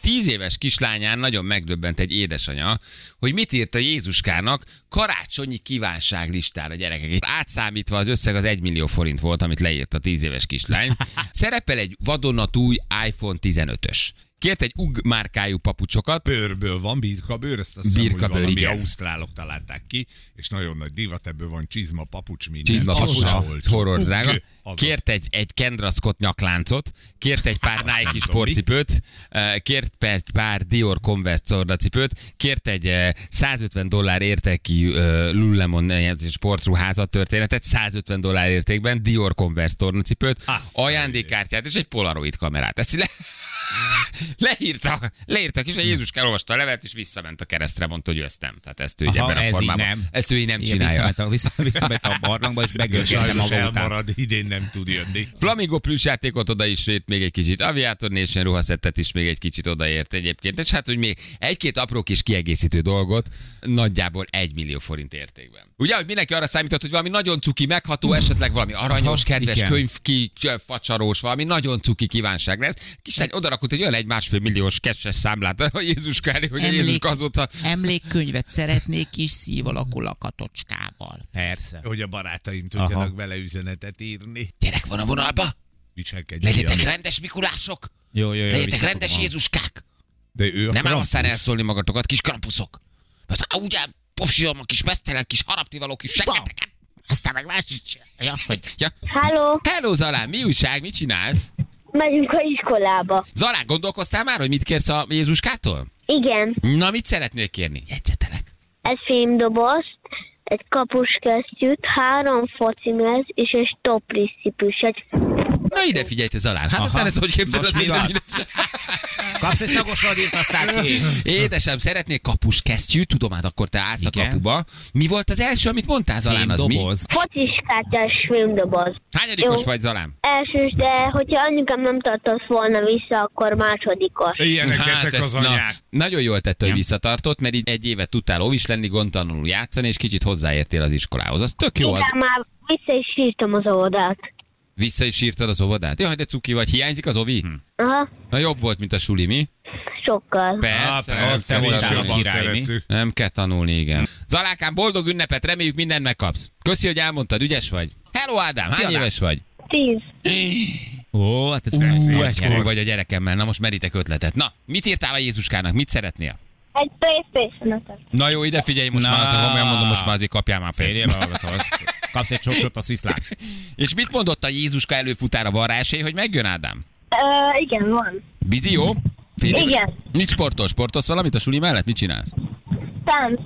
Tíz éves kislányán nagyon megdöbbent egy édesanya, hogy mit írt a Jézuskának karácsonyi kívánságlistára gyerekek. Átszámítva az összeg az 1 millió forint volt, amit leírt a tíz éves kislány. Szerepel egy vadonatúj iPhone 15-ös. Kért egy UG márkájú papucsokat, Bőrből van, birkabőr, ezt azt hiszem, hogy valami igen. ausztrálok találták ki, és nagyon nagy divat, ebből van csizma, papucs, minden. Csizma, papucs, horror drága. Azaz. Kért egy, egy Kendra Scott nyakláncot, kért egy pár nem Nike sportcipőt, kért egy pár Dior Converse cipőt, kért egy eh, 150 dollár értékű Lululemon sportruházat történetet, 150 dollár értékben Dior Converse tornacipőt, ajándékkártyát és egy Polaroid kamerát. Ezt le... leírta, leírta és a Jézus elolvasta a levet, és visszament a keresztre, mondta, hogy ő ezt nem. Tehát ezt ő Aha, ebben a ez így formában. nem. Ezt ő így nem Igen, csinálja. Visszament a, vissza, visszament a barlangba, és Sajnos maga után. elmarad, idén nem tud jönni. Flamingo plusz játékot odaírt még egy kicsit, Aviator Nation ruhaszettet is még egy kicsit odaért egyébként, és hát, hogy még egy-két apró kis kiegészítő dolgot, nagyjából egy millió forint értékben. Ugye, hogy mindenki arra számított, hogy valami nagyon cuki, megható, esetleg valami aranyos, kedves, igen. könyv ki, facsarós, valami nagyon cuki kívánság lesz. Kislány odarakott egy olyan egy másfél milliós kesses számlát a Jézuska elé, hogy a Emlék- Jézuska azóta Emlékkönyvet szeretnék kis szív alakú lakatocskával. Persze. Hogy a barátaim tudjanak Aha. vele üzenetet írni. Gyerek van a vonalba, Viselkedj legyetek ilyen. rendes Mikulások, Jó, jó, jó. legyetek rendes. Jézuskák. De ő a Nem áll Krampus. aztán elszólni magatokat, kis krampuszok. Aztán ugye popsiom, a kis mesztelen, kis harapnivaló, kis seggeteket. Aztán meg más is csinálja, hogy Ja. Halló, Hello Zalán, mi újság, mit csinálsz? megyünk a iskolába. Zalán, gondolkoztál már, hogy mit kérsz a Jézuskától? Igen. Na, mit szeretnél kérni? Jegyzetelek. Egy fémdobozt, egy kapuskesztyűt, három focimez és egy topriszcipős. Egy... Na ide figyelj, te Zalán. Hát aztán ez hogy képzeled, Most mi van? Kapsz egy szagos radírt, aztán kész. Édesem, szeretnék kapus kesztyű, tudom, hát akkor te állsz Igen. a kapuba. Mi volt az első, amit mondtál, Zalán, az mi? Doboz. Fociskártyás fémdoboz. Hányadikos Jó. vagy, Zalán? Elsős, de hogyha anyukám nem tartott volna vissza, akkor másodikos. Ilyenek ezek ez- az anyák. Hát Na, nagyon jól tette, hogy visszatartott, mert így egy évet tudtál óvis lenni, gondtalanul játszani, és kicsit hozzáértél az iskolához. Az tök jó, az Igen, már vissza is sírtam az óvodát. vissza is sírtad az óvodát. Jaj, de cuki vagy, hiányzik az ovi? Aha, Na jobb volt, mint a suli, mi? sokkal. Persze, Ah, persze, te jobban tanulni. szerettük. Nem kell tanulni, igen. Zalákám, boldog ünnepet, reméljük mindent megkapsz. Köszi, hogy elmondtad, ügyes vagy. Hello Ádám, hány Ádám. éves vagy? Tíz. Ó, hát ez Ú, egykor vagy a gyerekemmel, na most meritek ötletet. Na, mit írtál a Jézuskának, mit szeretnél? Egy Playstation-ötöt. Na jó, ide figyelj, most Na. már azon komolyan mondom, most már azért kapjál már fel. Férjél. Kapsz egy csoksot, az viszlát. És mit mondott a Jézuska előfutára? Van rá esély, hogy megjön Ádám? Igen, van. Bizi, jó? Figyelj, Igen. Mit sportol? Sportolsz valamit a suli mellett? Mit csinálsz? Tánc.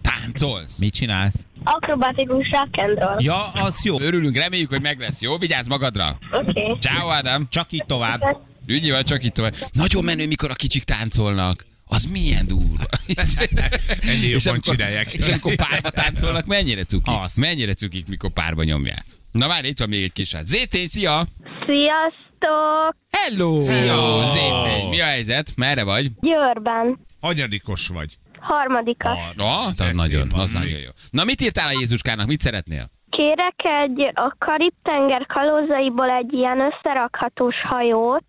Táncolsz? Mit csinálsz? Akrobatikus rock and roll. Ja, az jó. Örülünk, reméljük, hogy meg lesz, jó? Vigyázz magadra! Oké. Okay. Ciao, Ádám! Csak így tovább. Ügyi vagy, csak itt tovább. Nagyon menő, mikor a kicsik táncolnak. Az milyen durva. Ennél És jobban amikor- csinálják. És amikor párba táncolnak, mennyire cukik? Az. Mennyire cukik, mikor párba nyomják. Na várj, itt van még egy kis hát. Zétény, szia! Sziasztok! Hello! Szia! Zétény, mi a helyzet? Merre vagy? Győrben. Hanyadikos vagy? Harmadikas. Na, az nagyon, az az nagyon még. jó. Na, mit írtál a Jézuskának? Mit szeretnél? Kérek egy a Karib-tenger kalózaiból egy ilyen összerakhatós hajót,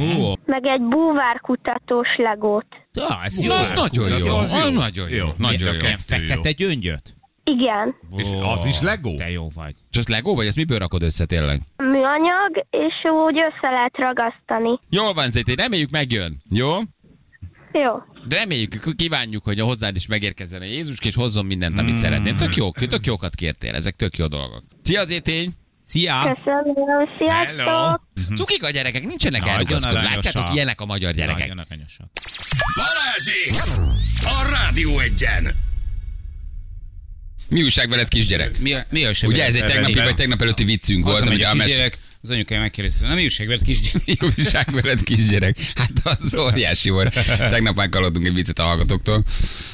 Ó, meg egy búvárkutatós legót. ja, ez jó. Na, az nagyon jó. az jó. Az nagyon jó. Jó, Nagyon jó. Fekete gyöngyöt? Igen. És az is Lego? Te jó vagy. És az Lego, vagy ezt miből rakod össze tényleg? Műanyag, és úgy össze lehet ragasztani. Jól van, Zétény, reméljük megjön. Jó? Jó. De reméljük, kívánjuk, hogy a hozzád is megérkezzen a Jézus, és hozzon mindent, amit szeretnél. Tök jó, tök jókat kértél, ezek tök jó dolgok. Szia, Zétény! Szia! Köszönöm. Hello. Sziasztok! Cukik a gyerekek, nincsenek elrugaszkodva. Látjátok, ilyenek a magyar gyerekek. Nagyon aranyosak. Balázsék! A Rádió egyen! Mi újság veled, kisgyerek? Mi a, mi a Ugye ez egy tegnapi Igen. vagy tegnap előtti viccünk volt, az, hogy a kisgyerek, az anyukája megkérdezte, na mi újság veled kisgyerek? mi újság veled, kisgyerek? Hát az óriási volt. Tegnap már hallottunk egy viccet a hallgatóktól,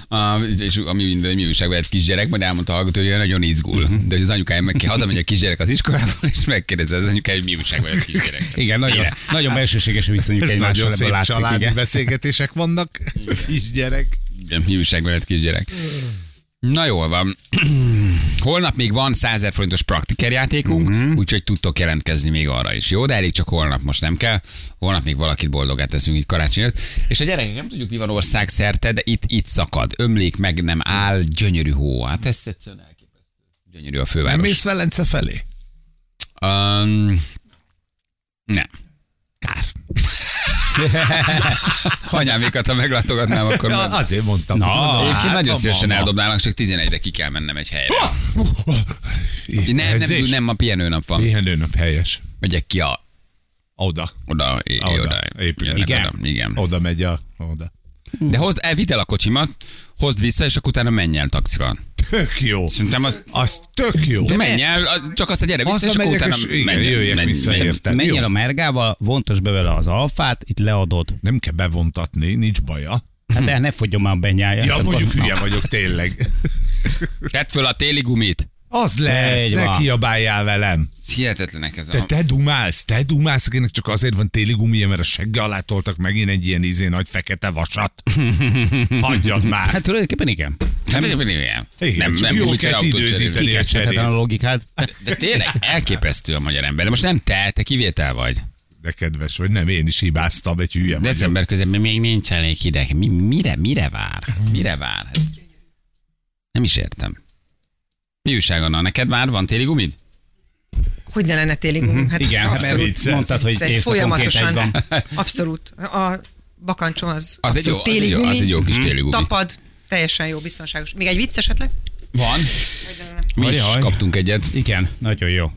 uh, és ami minden, mi újság veled, kisgyerek, majd elmondta a hallgató, hogy nagyon izgul. De hogy az anyukája meg hazamegy a kisgyerek az iskolából, és megkérdezi az anyukája, hogy mi újság veled, kisgyerek. Igen, nagyon, nagyon belsőséges a viszonyuk Nagyon egymással, ebből szép látszik, családi igen. beszélgetések vannak. Kisgyerek. Igen, mi újság veled, kisgyerek. Na jól van. Holnap még van 100 000 forintos praktikerjátékunk, uh-huh. úgyhogy tudtok jelentkezni még arra is. Jó, de elég csak holnap, most nem kell. Holnap még valakit boldogát teszünk itt karácsony előtt. És a gyerekek nem tudjuk, mi van ország szerte, de itt, itt szakad. Ömlék meg nem áll, gyönyörű hó. Hát ez egyszerűen elképesztő. Gyönyörű a Nem főváros. mész Velence felé? Um, nem. Kár. Anyámékat, ha meglátogatnám, akkor Ja, nem. azért mondtam. Na, hogy- Egyébként hát nagyon szívesen eldobnának, csak 11-re ki kell mennem egy helyre. Nem, nem, Edzés? nem, ma pihenőnap van. Pihenőnap helyes. Megyek ki a Oda. Oda, é, Oda, oda, épület. Igen? Oda, igen. Oda megy a... Oda. De hozd, elvidd el a kocsimat, hozd vissza, és akkor utána menj el taxival. Tök jó. Szerintem az, Az tök jó. menj el, csak azt a gyere vissza, és akkor utána és igen, menj, jöjjek menj, vissza, menj. érted? Menj Jó. el a mergával, vontos be vele az alfát, itt leadod. Nem kell bevontatni, nincs baja. Hát de ne fogjon már a benyája. Ja, mondjuk hülye vagyok, tényleg. Tedd föl a téli gumit. Az lesz, Így ne van. kiabáljál velem. Hihetetlenek ez Te, a... te dumálsz, te dumálsz, akinek csak azért van téli gumia, mert a segge alá toltak megint egy ilyen izé nagy fekete vasat. Hagyjad már. Hát tulajdonképpen igen. Nem, nem, nem, nem, nem, csak nem, jó kell időzíteni. a Kikezdhetetlen a cserét. logikát. De tényleg elképesztő a magyar ember. De most nem te, te kivétel vagy. De kedves vagy, nem, én is hibáztam, egy hülye. December közepén még nincs elég hideg. Mi, mire, mire vár? Mire vár? Hát, nem is értem. Mi újság Anna? Neked már van téli gumid? Hogy ne lenne téli gumi? Hát Igen, hát abszolút. mert vicces. mondtad, hogy Vicces, évszakonként egy van. Abszolút. A bakancsom az, Az egy, jó, abszolút az, téli jó, gumi. az egy jó kis téli gumi. Tapad, teljesen jó, biztonságos. Még egy vicc esetleg? Van. Mi is kaptunk egyet. Igen, nagyon jó.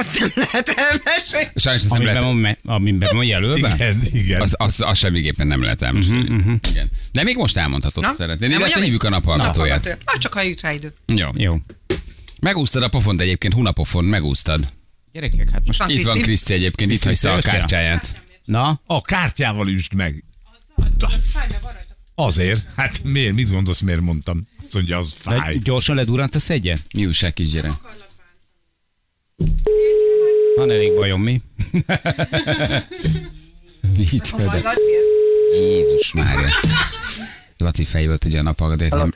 Azt nem lehet elmesélni. Sajnos ezt nem lehet. van, amiben van jelölve? Igen, igen. Az, az, az semmiképpen nem lehet elmesélni. Mhm, Igen. De még most elmondhatod, Na? szeretnéd. Nem Illetve mondjam, hívjuk a naphallgatóját. Ah, csak ha jut rá idő. Jó. Jó. Megúsztad a pofont egyébként, hunapofon, megúsztad. Gyerekek, hát most... Van Itt van Kriszti. Kriszti egyébként, itt hagyta a kártyáját. Na, A kártyával üsd meg. Azért. Hát miért? Mit gondolsz, miért mondtam? Azt mondja, az de fáj. gyorsan ledurrant a egyen? Mi újság kisgyerek? Van elég bajom, mi? Adnél. Jézus Mária. Laci fej volt ugye a naphallgatóját. Nem...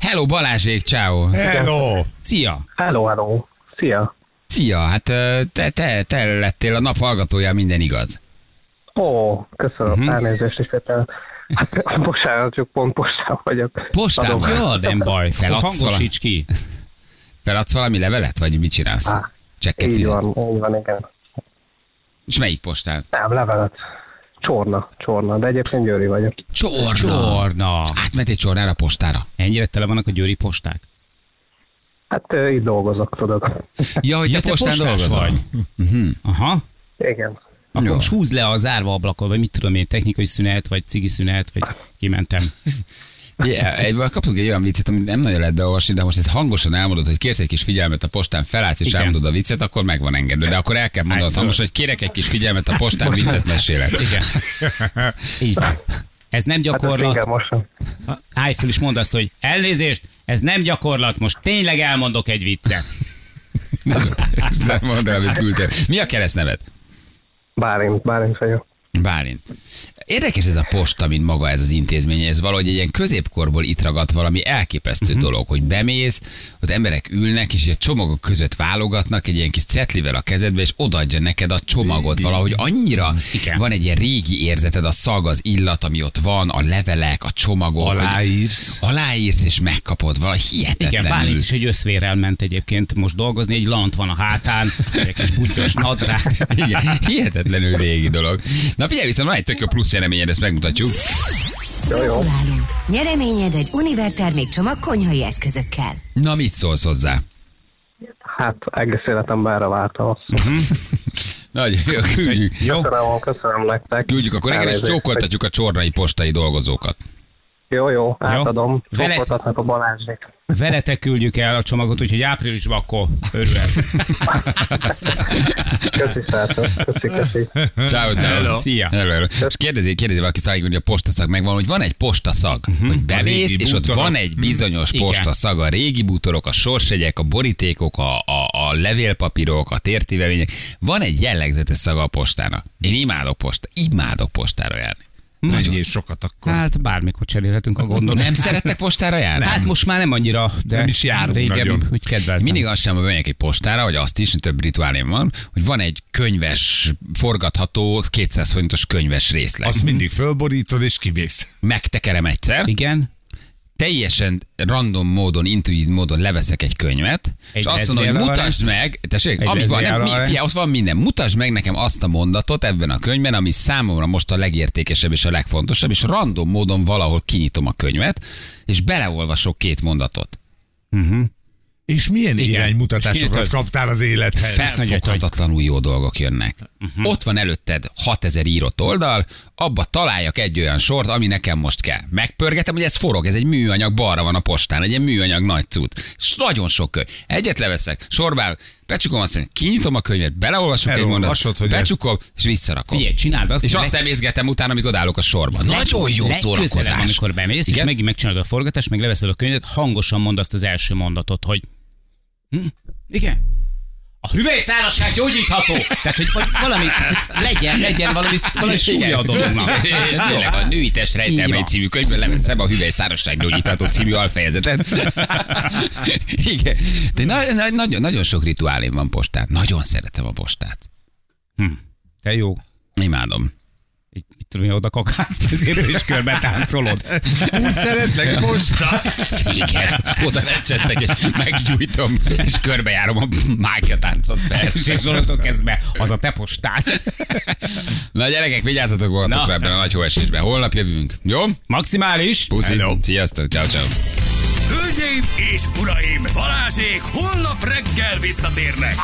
Hello Balázsék, ciao. Hello! Szia! Hello, hello. Szia. Szia, hát te, te, te lettél a nap hallgatója, minden igaz. Ó, köszönöm, uh-huh. elnézést is vettem. Hát, bocsánat, csak pont postán vagyok. Postán? Ja, nem baj. Feladsz Hangosíts ki. Feladsz valami levelet, vagy mit csinálsz? Á, Csekket Így fizet. van, így van, igen. És melyik postán? Nem, levelet. Csorna, csorna, de egyébként Győri vagyok. Csorna. Csorna. Átment egy csornára postára. Ennyire tele vannak a győri posták? Hát ö, itt dolgozok, tudod. Ja, hogy Ja, te te postán postás dolgozol? vagy. Mhm. Aha. Igen. Akkor Jó. most húzd le a zárva ablakon, vagy mit tudom én, technikai szünet, vagy cigi szünet, vagy kimentem. Yeah, egy, kaptunk egy olyan viccet, amit nem nagyon lehet beolvasni, de most ezt hangosan elmondod, hogy kérsz egy kis figyelmet a postán, felállsz és Igen. elmondod a viccet, akkor meg van engedve. De akkor el kell mondanod hangosan, hogy kérek egy kis figyelmet a postán, viccet mesélek. Igen. Így van. Ez nem Hát ezt gyakorlat. sem. Állj föl és mondd azt, hogy elnézést, ez nem gyakorlat, most tényleg elmondok egy viccet. Nem mondd el, amit küldtél. Mi a keresztneved? Bálint, Bálint vagyok. Bálint. Érdekes ez a posta, mint maga ez az intézmény, ez valahogy egy ilyen középkorból itt ragadt valami elképesztő uh-huh. dolog, hogy bemész, ott emberek ülnek, és a csomagok között válogatnak egy ilyen kis cetlivel a kezedbe, és odaadja neked a csomagot. Valahogy annyira Igen. van egy ilyen régi érzeted, a szag, az illat, ami ott van, a levelek, a csomagok. hogy Aláírsz. Aláírsz, és megkapod Igen, hihetetlenül. Bálint is egy összvérrel ment egyébként most dolgozni, egy lant van a hátán, egy kis butyos nadrág. Igen, hihetetlenül régi dolog. Na figyelj, viszont van egy tök jó plusz jeleményed, ezt megmutatjuk. Jó, jó. Gratulálunk! Nyereményed egy Univer termékcsomag konyhai eszközökkel. Na, mit szólsz hozzá? Hát egész életemben erre vártam azt. Nagyon jó, küldjük. Jó? Köszönöm, köszönöm nektek. Küldjük, akkor neked is csókoltatjuk a csornai postai dolgozókat. Jó, jó, átadom. Vele- Csókoltatnak a Balázsék. Veletek küldjük el a csomagot, úgyhogy áprilisban akkor örülhet. Köszi, srácok. Köszi, köszi. Ciao, ciao. Hello. Szia. Hello, hello. És kérdezi, kérdezi valaki szállík, hogy a postaszag megvan, hogy van egy postaszag, uh-huh. hogy bemész, és ott van egy bizonyos Igen. postaszag, a régi bútorok, a sorsegyek, a borítékok, a, a, a levélpapírok, a tértivevények. Van egy jellegzetes szaga a postának. Én imádok posta, imádok postára járni. Menjél sokat akkor. Hát bármikor cserélhetünk a gondol. Nem szerettek postára járni? Hát most már nem annyira, de Nem is járunk régen, nagyon. hogy kedveltem. Mindig azt sem, hogy bemegyek egy postára, vagy azt is, több rituálém van, hogy van egy könyves, forgatható, 200 forintos könyves részleg. Azt mindig fölborítod és kimész. Megtekerem egyszer, Igen? Teljesen random módon, intuitív módon leveszek egy könyvet, Egy és azt mondom, hogy mutasd meg, tessék, Egy ami van, nem, mi, figyelj, ott van minden, mutasd meg nekem azt a mondatot ebben a könyvben, ami számomra most a legértékesebb és a legfontosabb, és random módon valahol kinyitom a könyvet, és beleolvasok két mondatot. És milyen Igen. iránymutatásokat És kaptál az élethez? Felfoghatatlanul jó dolgok jönnek. Uh-huh. Ott van előtted 6000 írott oldal, abba találjak egy olyan sort, ami nekem most kell. Megpörgetem, hogy ez forog, ez egy műanyag, balra van a postán, egy ilyen műanyag nagy cucc. És nagyon sok könyv. Egyet leveszek, sorbál, becsukom azt mondja, kinyitom a könyvet, beleolvasok egy mondatot, hogy ez- becsukom, és visszarakom. Figyelj, csináld azt, és azt leg- emészgetem utána, amíg odállok a sorba. Nagyon jó szórakozás. amikor bemész, és Igen? megint megcsinálod a forgatást, meg leveszed a könyvet, hangosan mondd azt az első mondatot, hogy hm? igen, a hüvelyszárazság gyógyítható. Tehát, hogy valami, legyen, legyen valami, valami súlya a dolognak. És tényleg a női test rejtelmei című könyvből leveszem a hüvely szárassággyógyítható című alfejezetet. Igen. De na, na, nagyon, nagyon sok rituálém van postán. Nagyon szeretem a postát. Te jó. Imádom. Mit tudom én, oda kakálsz kezéről, és körbe táncolod. Úgy szeretlek posta. Igen. Oda lecsettek, és meggyújtom, és körbejárom a mágia táncot, És persze. onnantól kezdve az a te postád. Na gyerekek, vigyázzatok magatokra ebben a nagy hóesésben. Holnap jövünk. Jó? Maximális. Puszi. Hello. Sziasztok. Ciao, ciao. Hölgyeim és uraim, Balázsék holnap reggel visszatérnek.